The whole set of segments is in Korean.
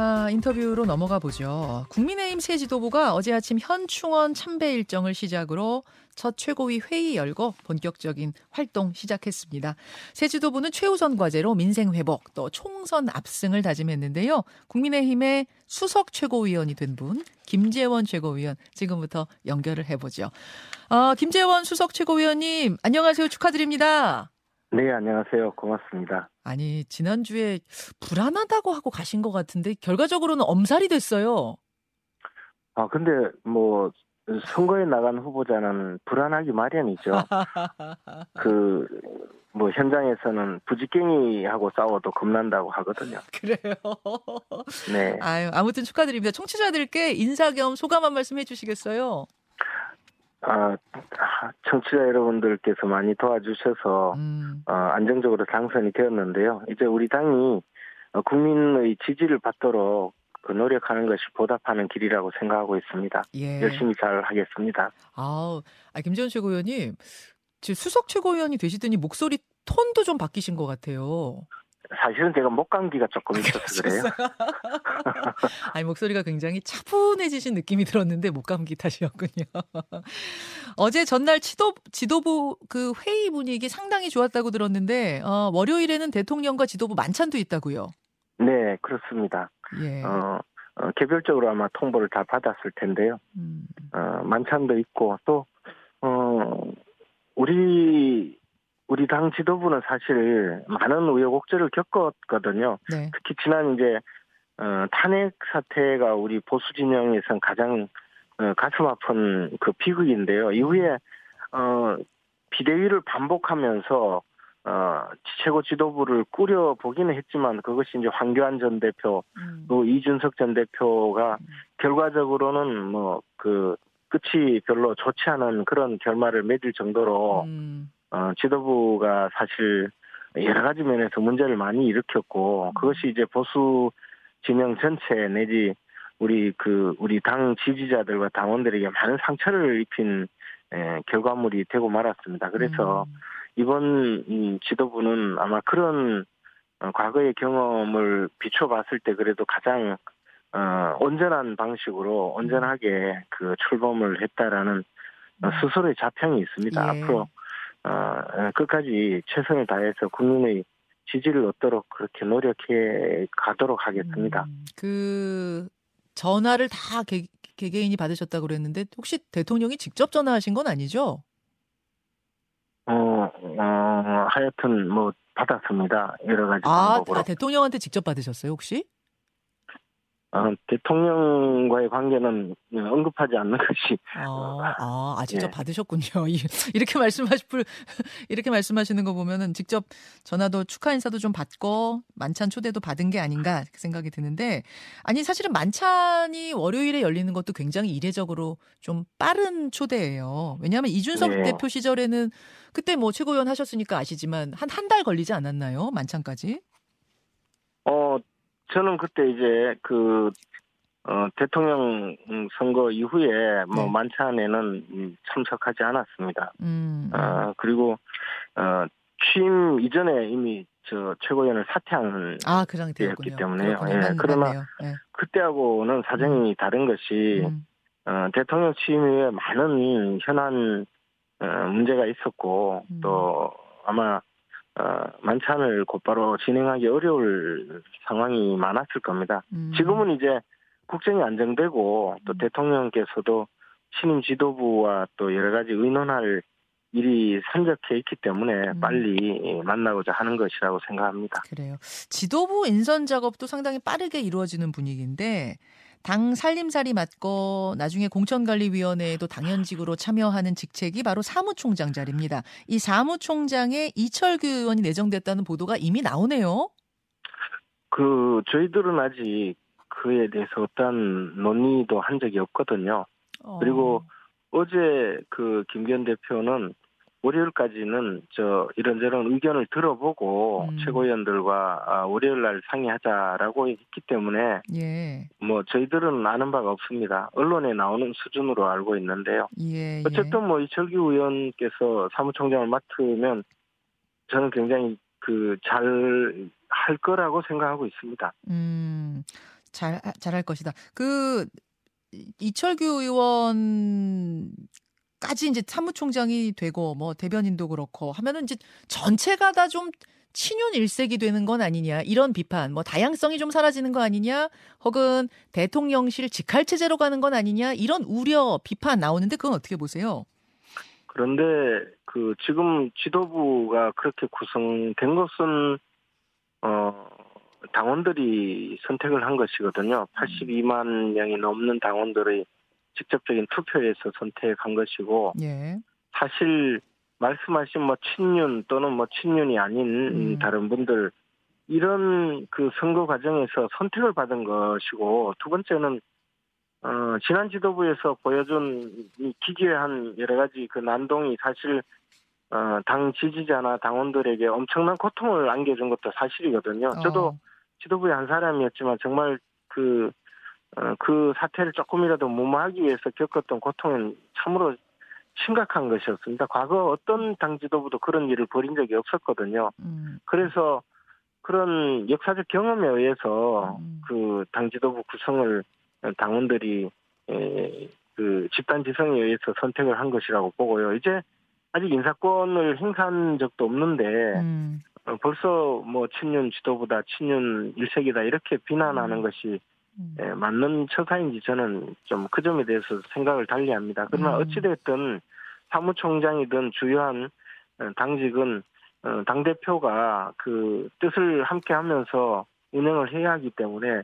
아, 인터뷰로 넘어가 보죠. 국민의힘 새 지도부가 어제 아침 현충원 참배 일정을 시작으로 첫 최고위 회의 열고 본격적인 활동 시작했습니다. 새 지도부는 최우선 과제로 민생 회복 또 총선 압승을 다짐했는데요. 국민의힘의 수석 최고위원이 된 분 김재원 최고위원 지금부터 연결을 해보죠. 어, 김재원 수석 최고위원님 안녕하세요 축하드립니다. 네, 안녕하세요. 고맙습니다. 아니, 지난주에 불안하다고 하고 가신 것 같은데, 결과적으로는 엄살이 됐어요. 아, 근데 뭐, 선거에 나간 후보자는 불안하기 마련이죠. 그, 뭐, 현장에서는 부지깽이하고 싸워도 겁난다고 하거든요. 그래요? 네. 아유, 아무튼 축하드립니다. 청취자들께 인사 겸 소감 한 말씀 해주시겠어요? 아, 청취자 여러분들께서 많이 도와주셔서 음, 어, 안정적으로 당선이 되었는데요. 이제 우리 당이 어, 국민의 지지를 받도록 그 노력하는 것이 보답하는 길이라고 생각하고 있습니다. 예. 열심히 잘 하겠습니다. 아우, 아, 김재원 최고위원님, 지금 수석 최고위원이 되시더니 목소리 톤도 좀 바뀌신 것 같아요. 사실은 제가 목감기가 조금 있어서 그래요. 아니 목소리가 굉장히 차분해지신 느낌이 들었는데 목감기 탓이었군요. 어제 전날 지도, 지도부 그 회의 분위기 상당히 좋았다고 들었는데 어, 월요일에는 대통령과 지도부 만찬도 있다고요. 네, 그렇습니다. 예. 어, 어, 개별적으로 아마 통보를 다 받았을 텐데요. 음, 어, 만찬도 있고 또 어, 우리 우리 당 지도부는 사실 많은 우여곡절을 겪었거든요. 네. 특히 지난 이제 어, 탄핵 사태가 우리 보수 진영에선 가장 어, 가슴 아픈 그 비극인데요. 이후에 어, 비대위를 반복하면서 어, 최고 지도부를 꾸려 보기는 했지만 그것이 이제 황교안 전 대표 음, 또 이준석 전 대표가 결과적으로는 뭐 그 끝이 별로 좋지 않은 그런 결말을 맺을 정도로 음, 어, 지도부가 사실 여러 가지 면에서 문제를 많이 일으켰고 그것이 이제 보수 진영 전체 내지 우리 그 우리 당 지지자들과 당원들에게 많은 상처를 입힌 에, 결과물이 되고 말았습니다. 그래서 음, 이번 이 지도부는 아마 그런 어, 과거의 경험을 비춰봤을 때 그래도 가장 어, 온전한 방식으로 온전하게 그 출범을 했다라는 어, 스스로의 자평이 있습니다. 예. 앞으로 어, 끝까지 최선을 다해서 국민의 지지를 얻도록 그렇게 노력해 가도록 하겠습니다. 음, 그 전화를 다 개, 개개인이 받으셨다고 그랬는데 혹시 대통령이 직접 전화하신 건 아니죠? 어, 어, 하여튼 뭐 받았습니다. 여러 가지 아, 방법으로. 아, 대통령한테 직접 받으셨어요 혹시? 어, 대통령과의 관계는 언급하지 않는 것이 아, 아, 아, 직접 예. 받으셨군요. 이- 이렇게 말씀하실, 이렇게 말씀하시는 거 보면은 직접 전화도 축하 인사도 좀 받고 만찬 초대도 받은 게 아닌가 생각이 드는데, 아니, 사실은 만찬이 월요일에 열리는 것도 굉장히 이례적으로 좀 빠른 초대예요. 왜냐하면 이준석 네. 대표 시절에는 그때 뭐 최고위원 하셨으니까 아시지만 한 한 달 걸리지 않았나요? 만찬까지? 어 저는 그때 이제 그 어, 대통령 선거 이후에 뭐 네. 만찬에는 음, 참석하지 않았습니다. 음, 어, 그리고 어, 취임 이전에 이미 저 최고위원을 사퇴한 아, 그 상태였군요. 였기 때문에요. 예, 맞- 그러나. 예. 그때하고는 사정이 다른 것이 음, 어, 대통령 취임 이후에 많은 현안 어, 문제가 있었고 음. 또 아마 어, 만찬을 곧바로 진행하기 어려울 상황이 많았을 겁니다. 음. 지금은 이제 국정이 안정되고 또 음. 대통령께서도 신임 지도부와 또 여러 가지 의논할 일이 산적해 있기 때문에 음. 빨리 만나고자 하는 것이라고 생각합니다. 그래요. 지도부 인선 작업도 상당히 빠르게 이루어지는 분위기인데 당 살림살이 맡고 나중에 공천관리위원회에도 당연직으로 참여하는 직책이 바로 사무총장 자리입니다. 이 사무총장에 이철규 의원이 내정됐다는 보도가 이미 나오네요. 그 저희들은 아직 그에 대해서 어떤 논의도 한 적이 없거든요. 어, 그리고 어제 그 김기현 대표는 월요일까지는 저 이런저런 의견을 들어보고 음. 최고위원들과 아, 월요일 날 상의하자라고 했기 때문에 예, 뭐 저희들은 아는 바가 없습니다. 언론에 나오는 수준으로 알고 있는데요. 예, 예. 어쨌든 뭐 이철규 의원께서 사무총장을 맡으면 저는 굉장히 그 잘 할 거라고 생각하고 있습니다. 음, 잘 잘할 것이다. 그 이철규 의원 까지 이제 사무총장이 되고 뭐 대변인도 그렇고 하면은 이제 전체가 다 좀 친윤 일색이 되는 건 아니냐 이런 비판 뭐 다양성이 좀 사라지는 거 아니냐 혹은 대통령실 직할 체제로 가는 건 아니냐 이런 우려 비판 나오는데 그건 어떻게 보세요? 그런데 그 지금 지도부가 그렇게 구성된 것은 어 당원들이 선택을 한 것이거든요. 82만 명이 넘는 당원들의 직접적인 투표에서 선택한 것이고 예. 사실 말씀하신 뭐 친윤 또는 뭐 친윤이 아닌 음. 다른 분들 이런 그 선거 과정에서 선택을 받은 것이고 두 번째는 어 지난 지도부에서 보여준 이 기괴한 여러 가지 그 난동이 사실 어 당 지지자나 당원들에게 엄청난 고통을 안겨준 것도 사실이거든요. 저도 어. 지도부의 한 사람이었지만 정말 그 어, 그 사태를 조금이라도 무마하기 위해서 겪었던 고통은 참으로 심각한 것이었습니다. 과거 어떤 당 지도부도 그런 일을 벌인 적이 없었거든요. 음. 그래서 그런 역사적 경험에 의해서 음. 그당 지도부 구성을 당원들이 에, 그 집단 지성에 의해서 선택을 한 것이라고 보고요. 이제 아직 인사권을 행사한 적도 없는데 음. 어, 벌써 뭐 친윤 지도부다, 친윤 일색이다 이렇게 비난하는 음. 것이 음. 예, 맞는 처사인지 저는 좀 그 점에 대해서 생각을 달리합니다. 그러나 음. 어찌됐든 사무총장이든 주요한 어, 당직은 어, 당 대표가 그 뜻을 함께하면서 운영을 해야 하기 때문에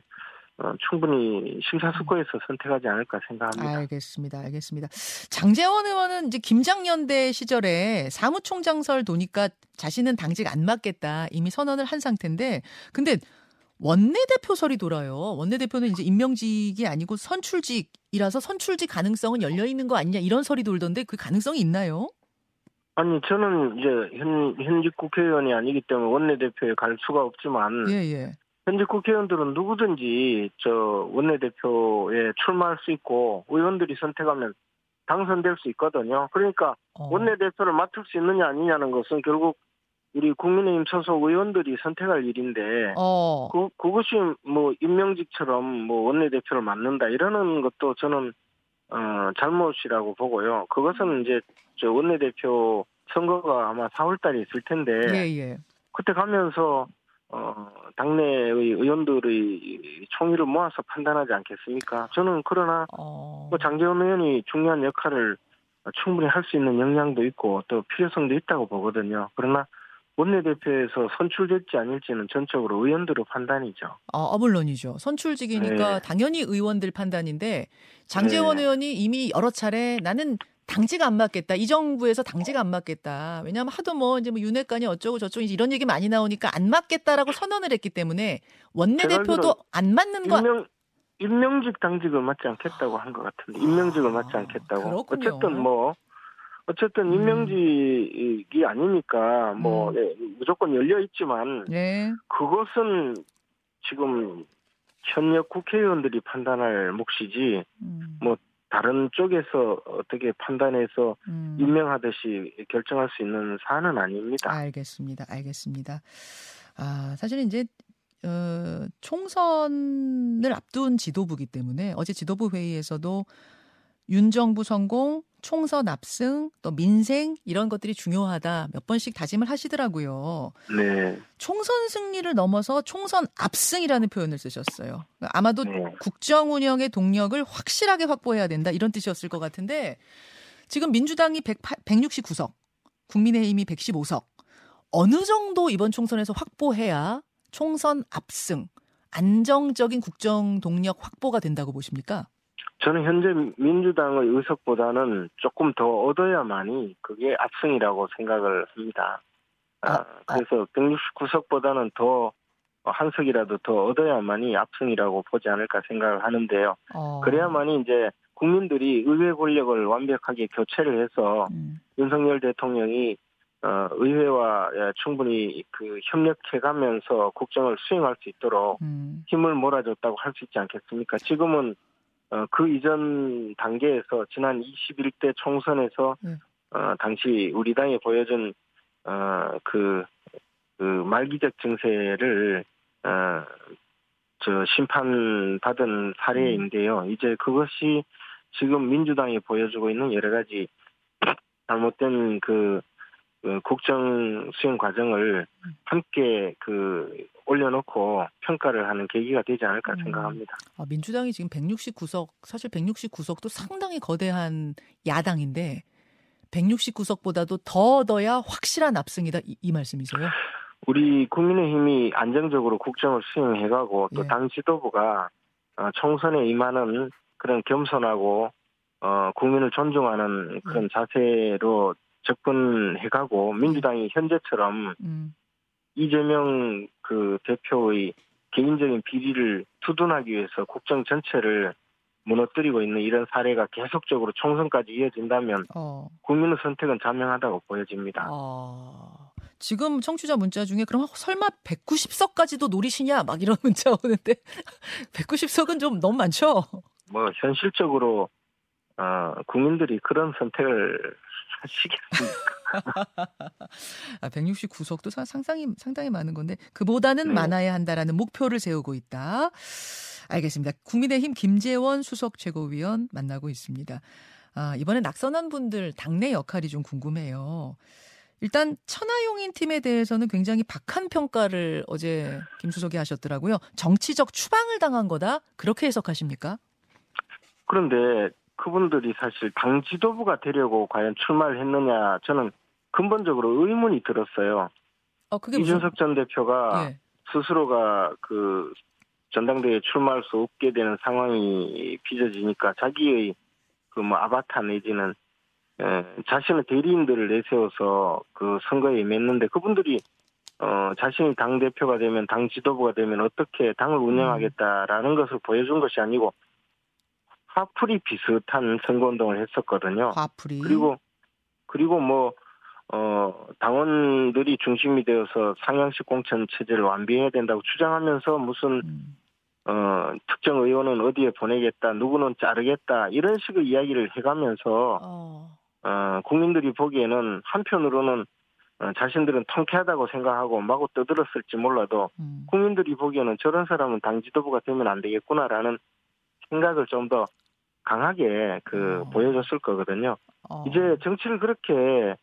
어, 충분히 심사숙고해서 선택하지 않을까 생각합니다. 알겠습니다. 알겠습니다. 장재원 의원은 이제 김장연대 시절에 사무총장설 도니까 자신은 당직 안 맡겠다 이미 선언을 한 상태인데 근데 원내대표설이 돌아요. 원내대표는 이제 임명직이 아니고 선출직이라서 선출직 가능성은 열려 있는 거 아니냐 이런 설이 돌던데 그 가능성이 있나요? 아니 저는 이제 현 현직 국회의원이 아니기 때문에 원내대표에 갈 수가 없지만 예, 예. 현직 국회의원들은 누구든지 저 원내대표에 출마할 수 있고 의원들이 선택하면 당선될 수 있거든요. 그러니까 어. 원내대표를 맡을 수 있느냐 아니냐는 것은 결국 우리 국민의힘 소속 의원들이 선택할 일인데 어. 그 그것이 뭐 임명직처럼 뭐 원내대표를 맡는다 이러는 것도 저는 어 잘못이라고 보고요. 그것은 이제 저 원내대표 선거가 아마 4월달에 있을 텐데 예, 예. 그때 가면서 어 당내의 의원들의 총의를 모아서 판단하지 않겠습니까? 저는 그러나 어. 뭐 장재원 의원이 중요한 역할을 충분히 할 수 있는 역량도 있고 또 필요성도 있다고 보거든요. 그러나 원내대표에서 선출될지 아닐지는 전적으로 의원들의 판단이죠. 아, 어, 물론이죠. 선출직이니까 네. 당연히 의원들 판단인데 장재원 네. 의원이 이미 여러 차례 나는 당직 안 맞겠다. 이 정부에서 당직 안 맞겠다. 왜냐하면 하도 뭐 이제 뭐 윤핵관이 어쩌고 저쩌고 이런 얘기 많이 나오니까 안 맞겠다라고 선언을 했기 때문에 원내대표도 안 맞는 거. 임명, 임명직 당직을 맞지 않겠다고 한 것 같은데 임명직을 맞지 아, 않겠다고. 그렇군요. 어쨌든 뭐 어쨌든 음. 임명직이 아니니까 뭐 음. 네, 무조건 열려 있지만 네. 그것은 지금 현역 국회의원들이 판단할 몫이지 음. 뭐 다른 쪽에서 어떻게 판단해서 음. 임명하듯이 결정할 수 있는 사안은 아닙니다. 알겠습니다. 알겠습니다. 아, 사실은 이제 어, 총선을 앞둔 지도부기 때문에 어제 지도부 회의에서도 윤 정부 성공, 총선 압승, 또 민생 이런 것들이 중요하다 몇 번씩 다짐을 하시더라고요. 네. 총선 승리를 넘어서 총선 압승이라는 표현을 쓰셨어요. 아마도 네. 국정 운영의 동력을 확실하게 확보해야 된다 이런 뜻이었을 것 같은데 지금 민주당이 108, 169석, 국민의힘이 115석. 어느 정도 이번 총선에서 확보해야 총선 압승, 안정적인 국정 동력 확보가 된다고 보십니까? 저는 현재 민주당의 의석보다는 조금 더 얻어야만이 그게 압승이라고 생각을 합니다. 아, 아, 아. 그래서 169석보다는 더 한 석이라도 더 얻어야만이 압승이라고 보지 않을까 생각을 하는데요. 어. 그래야만이 이제 국민들이 의회 권력을 완벽하게 교체를 해서 음. 윤석열 대통령이 어, 의회와 충분히 그 협력해가면서 국정을 수행할 수 있도록 음. 힘을 몰아줬다고 할 수 있지 않겠습니까? 지금은 어, 그 이전 단계에서 지난 21대 총선에서 네. 어, 당시 우리 당이 보여준 어, 그, 그 말기적 증세를 어, 저 심판 받은 사례인데요. 이제 그것이 지금 민주당이 보여주고 있는 여러 가지 잘못된 그, 그 국정 수행 과정을 함께 그 올려놓고 평가를 하는 계기가 되지 않을까 음. 생각합니다. 아, 민주당이 지금 169석, 사실 169석도 상당히 거대한 야당인데 169석보다도 더 얻어야 확실한 압승이다 이, 이 말씀이세요? 우리 국민의힘이 안정적으로 국정을 수행해가고 또 예. 당 지도부가 어, 총선에 임하는 그런 겸손하고 어, 국민을 존중하는 그런 자세로 접근해가고 민주당이 현재처럼 음. 이재명 그 대표의 개인적인 비리를 두둔하기 위해서 국정 전체를 무너뜨리고 있는 이런 사례가 계속적으로 총선까지 이어진다면 어. 국민의 선택은 자명하다고 보여집니다. 아. 지금 청취자 문자 중에 그럼 설마 190석까지도 노리시냐 막 이런 문자 오는데 190석은 좀 너무 많죠? 뭐 현실적으로 어, 국민들이 그런 선택을 하시겠습니까? 아, 169석도 상당히 상당히 많은 건데 그보다는 네. 많아야 한다라는 목표를 세우고 있다. 알겠습니다. 국민의힘 김재원 수석 최고위원 만나고 있습니다. 아, 이번에 낙선한 분들 당내 역할이 좀 궁금해요. 일단 천하용인 팀에 대해서는 굉장히 박한 평가를 어제 김 수석이 하셨더라고요. 정치적 추방을 당한 거다 그렇게 해석하십니까? 그런데 그분들이 사실 당 지도부가 되려고 과연 출마를 했느냐 저는 근본적으로 의문이 들었어요. 어 그게 무슨 이준석 전 대표가 예. 스스로가 그 전당대회에 출마할 수 없게 되는 상황이 빚어지니까 자기의 그 뭐 아바타 내지는 에, 자신의 대리인들을 내세워서 그 선거에 임했는데 그분들이 어 자신이 당 대표가 되면 당 지도부가 되면 어떻게 당을 운영하겠다라는 것을 보여준 것이 아니고 화풀이 비슷한 선거운동을 했었거든요. 화풀이 그리고 그리고 뭐 어, 당원들이 중심이 되어서 상향식 공천 체제를 완비해야 된다고 주장하면서 무슨 음, 어, 특정 의원은 어디에 보내겠다, 누구는 자르겠다 이런 식의 이야기를 해가면서 어, 어, 국민들이 보기에는 한편으로는 어, 자신들은 통쾌하다고 생각하고 마구 떠들었을지 몰라도 음. 국민들이 보기에는 저런 사람은 당 지도부가 되면 안 되겠구나라는 생각을 좀 더 강하게 그 어. 보여줬을 거거든요. 어. 이제 정치를 그렇게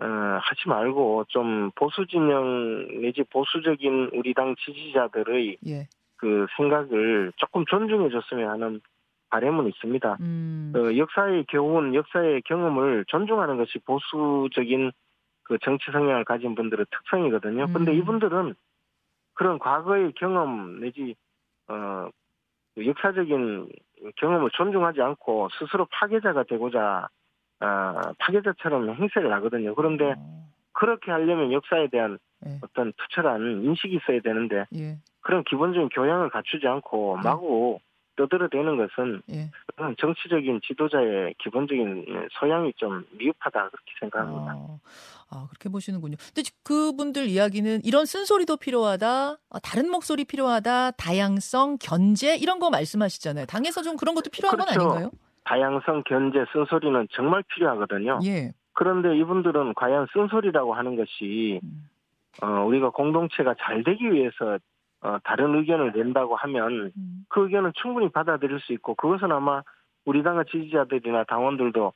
어, 하지 말고 좀 보수 진영 내지 보수적인 우리 당 지지자들의 예. 그 생각을 조금 존중해 줬으면 하는 바람은 있습니다. 음. 어, 역사의 교훈, 역사의 경험을 존중하는 것이 보수적인 그 정치 성향을 가진 분들의 특성이거든요. 근데 음. 이분들은 그런 과거의 경험 내지 어, 그 역사적인 경험을 존중하지 않고 스스로 파괴자가 되고자 아, 파괴자처럼 행세를 하거든요. 그런데 어, 그렇게 하려면 역사에 대한 예. 어떤 투철한 인식이 있어야 되는데 예. 그런 기본적인 교양을 갖추지 않고 네. 마구 떠들어대는 것은 예. 정치적인 지도자의 기본적인 소양이 좀 미흡하다 그렇게 생각합니다. 어, 아, 그렇게 보시는군요. 근데 지- 그분들 이야기는 이런 쓴소리도 필요하다, 아, 다른 목소리 필요하다, 다양성, 견제 이런 거 말씀하시잖아요. 당에서 좀 그런 것도 필요한 건 그렇죠. 아닌가요? 다양성, 견제, 쓴소리는 정말 필요하거든요. 예. 그런데 이분들은 과연 쓴소리라고 하는 것이 음. 어, 우리가 공동체가 잘 되기 위해서 어, 다른 의견을 낸다고 하면 음. 그 의견은 충분히 받아들일 수 있고 그것은 아마 우리 당의 지지자들이나 당원들도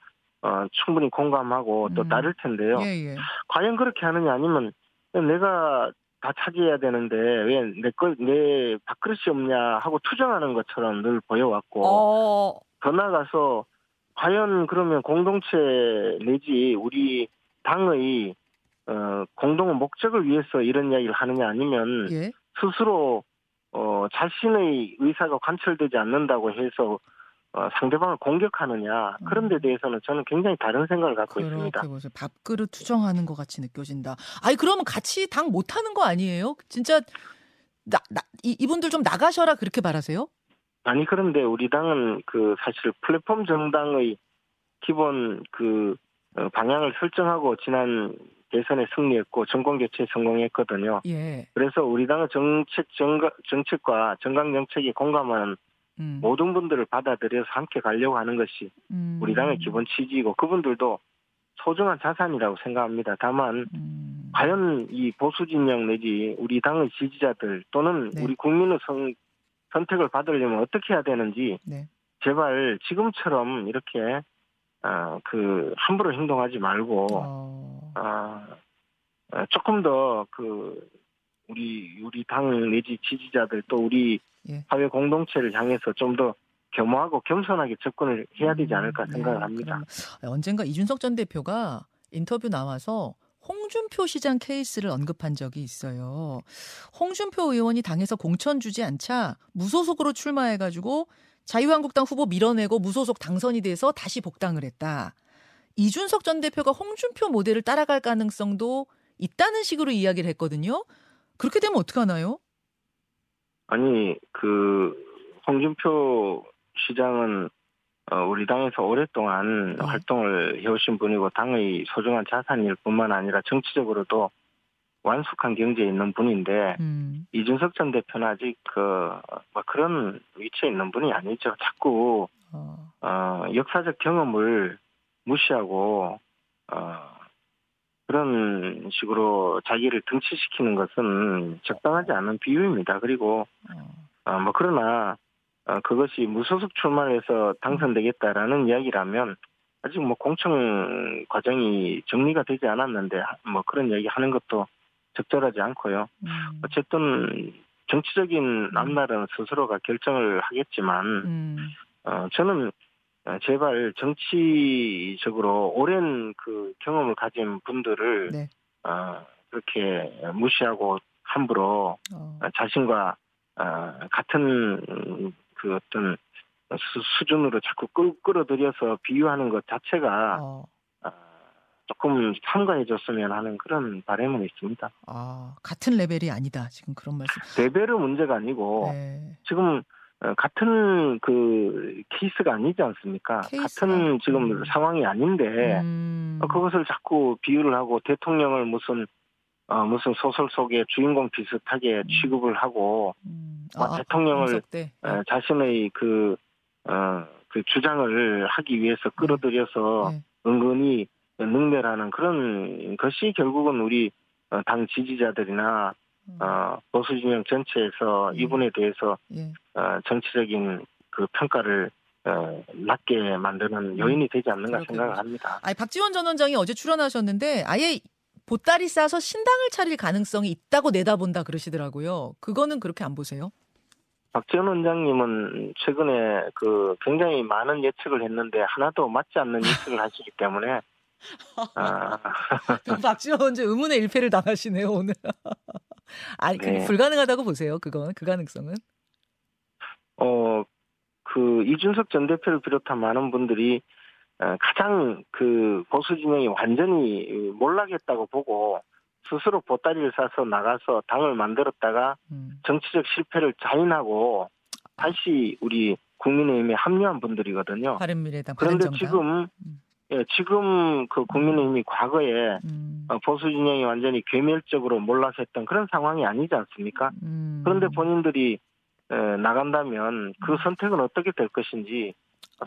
어, 충분히 공감하고 또 음. 따를 텐데요. 예, 예. 과연 그렇게 하느냐 아니면 내가 다 차지해야 되는데 왜내걸내 밥그릇이 없냐 하고 투정하는 것처럼 늘 보여왔고 어, 더 나아가서 과연 그러면 공동체 내지 우리 당의 어, 공동 목적을 위해서 이런 이야기를 하느냐 아니면 예. 스스로 어, 자신의 의사가 관철되지 않는다고 해서 어, 상대방을 공격하느냐 그런 데 음. 대해서는 저는 굉장히 다른 생각을 갖고 있습니다. 그렇게 보세요. 밥그릇 투정하는 것 같이 느껴진다. 아니 그러면 같이 당 못하는 거 아니에요? 진짜 나, 나 이, 이분들 좀 나가셔라 그렇게 말하세요? 아니 그런데 우리 당은 그 사실 플랫폼 정당의 기본 그 어, 방향을 설정하고 지난 대선에 승리했고 정권 교체에 성공했거든요. 예. 그래서 우리 당의 정책 정가, 정책과 정강 정책에 공감하는 음. 모든 분들을 받아들여서 함께 가려고 하는 것이 음. 우리 당의 기본 취지이고 그분들도 소중한 자산이라고 생각합니다. 다만 음. 과연 이 보수 진영 내지 우리 당의 지지자들 또는 네. 우리 국민의 성 선택을 받으려면 어떻게 해야 되는지 네. 제발 지금처럼 이렇게 어, 그 함부로 행동하지 말고 어. 아, 어, 조금 더그 우리 우리 당 내지 지지자들 또 우리 예. 사회 공동체를 향해서 좀 더 겸허하고 겸손하게 접근을 해야 되지 않을까 음, 생각을 네, 합니다. 그럼 언젠가 이준석 전 대표가 인터뷰 나와서 홍준표 시장 케이스를 언급한 적이 있어요. 홍준표 의원이 당에서 공천 주지 않자 무소속으로 출마해가지고 자유한국당 후보 밀어내고 무소속 당선이 돼서 다시 복당을 했다. 이준석 전 대표가 홍준표 모델을 따라갈 가능성도 있다는 식으로 이야기를 했거든요. 그렇게 되면 어떡하나요? 아니 그 홍준표 시장은 어, 우리 당에서 오랫동안 네. 활동을 해오신 분이고 당의 소중한 자산일 뿐만 아니라 정치적으로도 완숙한 경제에 있는 분인데 음, 이준석 전 대표는 아직 그 뭐 그런 위치에 있는 분이 아니죠. 자꾸 어, 어, 역사적 경험을 무시하고 어, 그런 식으로 자기를 등치시키는 것은 적당하지 않은 비유입니다. 그리고 어, 어, 뭐 그러나 어, 그것이 무소속 출마를 해서 당선되겠다라는 이야기라면 아직 뭐 공청 과정이 정리가 되지 않았는데 하- 뭐 그런 이야기 하는 것도 적절하지 않고요. 음, 어쨌든 정치적인 앞날은 스스로가 결정을 하겠지만 음, 어, 저는 어, 제발 정치적으로 오랜 그 경험을 가진 분들을 네. 어, 그렇게 무시하고 함부로 어, 어, 자신과 어, 같은 음, 그 어떤 수, 수준으로 자꾸 끌, 끌어들여서 비유하는 것 자체가 어, 어, 조금 삼가해줬으면 하는 그런 바람은 있습니다. 아, 같은 레벨이 아니다. 지금 그런 말씀. 레벨의 문제가 아니고 네. 지금 어, 같은 그 케이스가 아니지 않습니까? 케이스가? 같은 지금 음. 상황이 아닌데 음, 어, 그것을 자꾸 비유를 하고 대통령을 무슨 어, 무슨 소설 속의 주인공 비슷하게 취급을 하고 음, 뭐 대통령을, 분석 때. 어, 자신의 그, 어, 그 주장을 하기 위해서 끌어들여서 네. 은근히 능멸하는 그런 것이 결국은 우리 어, 당 지지자들이나 음, 어, 보수 진영 전체에서 음. 이분에 대해서 예. 어, 정치적인 그 평가를 어, 낮게 만드는 요인이 되지 않는가 음. 그렇군요. 생각을 합니다. 아니 박지원 전 원장이 어제 출연하셨는데 아예 보따리 싸서 신당을 차릴 가능성이 있다고 내다본다 그러시더라고요. 그거는 그렇게 안 보세요? 박지원 원장님은 최근에 그 굉장히 많은 예측을 했는데 하나도 맞지 않는 예측을 하시기 때문에 아, 그럼 박지원 원장 의문의 일패를 당하시네요 오늘. 아니 네. 불가능하다고 보세요. 그건 그 가능성은. 어, 그 이준석 전 대표를 비롯한 많은 분들이 어, 가장 그 보수 진영이 완전히 몰락했다고 보고 스스로 보따리를 싸서 나가서 당을 만들었다가 음. 정치적 실패를 자인하고 다시 우리 국민의힘에 합류한 분들이거든요. 바른미래당 그런데. 지금 음. 예, 지금 그 국민의힘이 과거에 음. 어, 보수 진영이 완전히 괴멸적으로 몰락했던 그런 상황이 아니지 않습니까? 음. 그런데 본인들이 에, 나간다면 그 음. 선택은 어떻게 될 것인지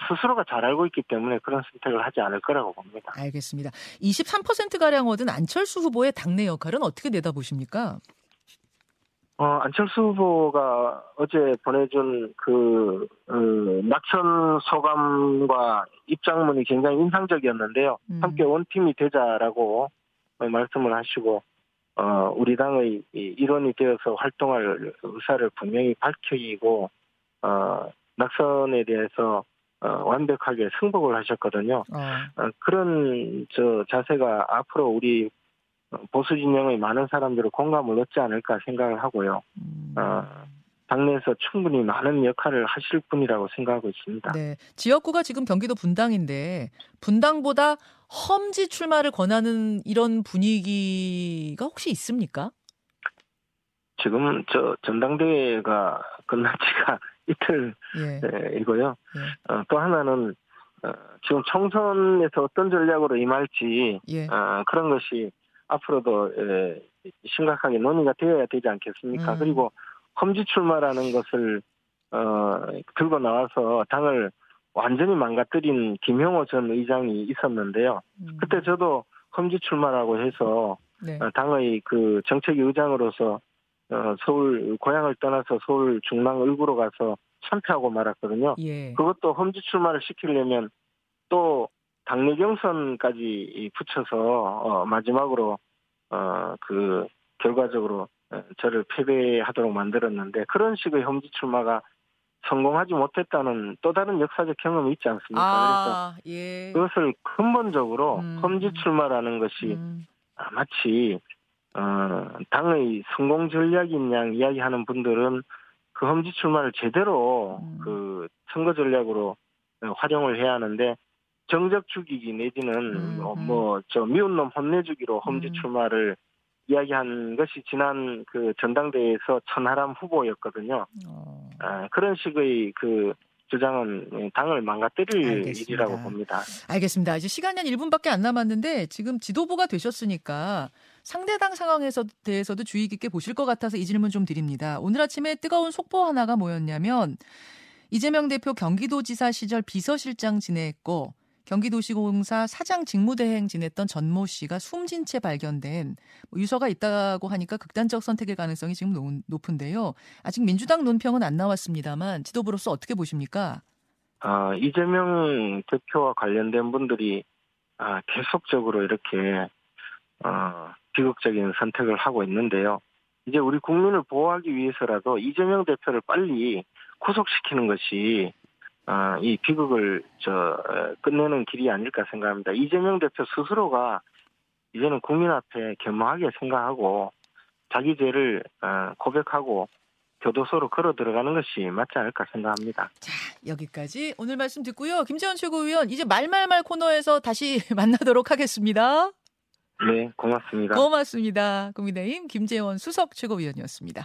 스스로가 잘 알고 있기 때문에 그런 선택을 하지 않을 거라고 봅니다. 알겠습니다. 23%가량 얻은 안철수 후보의 당내 역할은 어떻게 내다보십니까? 어, 안철수 후보가 어제 보내준 그, 어, 낙선 소감과 입장문이 굉장히 인상적이었는데요. 음. 함께 원팀이 되자라고 어, 말씀을 하시고, 어, 우리 당의 이 일원이 되어서 활동할 의사를 분명히 밝히고, 어, 낙선에 대해서 어, 완벽하게 승복을 하셨거든요. 어. 어, 그런 저 자세가 앞으로 우리 어, 보수 진영의 많은 사람들을 공감을 얻지 않을까 생각을 하고요. 음. 어, 당내에서 충분히 많은 역할을 하실 분이라고 생각하고 있습니다. 네. 지역구가 지금 경기도 분당인데 분당보다 험지 출마를 권하는 이런 분위기가 혹시 있습니까? 지금 저 전당대회가 끝난 지가 이틀이고요. 예. 예. 어, 또 하나는 어, 지금 총선에서 어떤 전략으로 임할지 예. 어, 그런 것이 앞으로도 에, 심각하게 논의가 되어야 되지 않겠습니까? 음. 그리고 험지 출마라는 것을 어, 들고 나와서 당을 완전히 망가뜨린 김형호 전 의장이 있었는데요. 음. 그때 저도 험지 출마라고 해서 네. 어, 당의 그 정책 의장으로서 어, 서울 고향을 떠나서 서울 중랑 을구로 가서 참패하고 말았거든요. 예. 그것도 험지 출마를 시키려면 또 당내 경선까지 붙여서 어, 마지막으로 어, 그 결과적으로 어, 저를 패배하도록 만들었는데 그런 식의 험지 출마가 성공하지 못했다는 또 다른 역사적 경험이 있지 않습니까? 아, 예. 그래서 그것을 근본적으로 음. 험지 출마라는 것이 음, 아, 마치 어, 당의 성공 전략인 양 이야기하는 분들은 그 험지 출마를 제대로 음. 그 선거 전략으로 어, 활용을 해야 하는데 정적 죽이기 내지는 음, 음. 뭐저 미운 놈 혼내주기로 험지 음. 출마를 이야기한 것이 지난 그 전당대회에서 천하람 후보였거든요. 어. 아, 그런 식의 그 주장은 당을 망가뜨릴 알겠습니다. 일이라고 봅니다. 알겠습니다. 이제 시간이 한 1분밖에 안 남았는데 지금 지도부가 되셨으니까 상대당 상황에서 대해서도 주의 깊게 보실 것 같아서 이 질문 좀 드립니다. 오늘 아침에 뜨거운 속보 하나가 뭐였냐면 이재명 대표 경기도지사 시절 비서실장 지냈고 경기도시공사 사장 직무대행 지냈던 전모 씨가 숨진 채 발견된 뭐 유서가 있다고 하니까 극단적 선택의 가능성이 지금 높- 높은데요. 아직 민주당 논평은 안 나왔습니다만 지도부로서 어떻게 보십니까? 아, 이재명 대표와 관련된 분들이 아, 계속적으로 이렇게 어, 비극적인 선택을 하고 있는데요. 이제 우리 국민을 보호하기 위해서라도 이재명 대표를 빨리 구속시키는 것이 아, 이 비극을 저 어, 끝내는 길이 아닐까 생각합니다. 이재명 대표 스스로가 이제는 국민 앞에 겸허하게 생각하고 자기 죄를 어, 고백하고 교도소로 걸어 들어가는 것이 맞지 않을까 생각합니다. 자, 여기까지 오늘 말씀 듣고요. 김재원 최고위원, 이제 말말말 코너에서 다시 만나도록 하겠습니다. 네, 고맙습니다. 고맙습니다. 국민의힘 김재원 수석 최고위원이었습니다.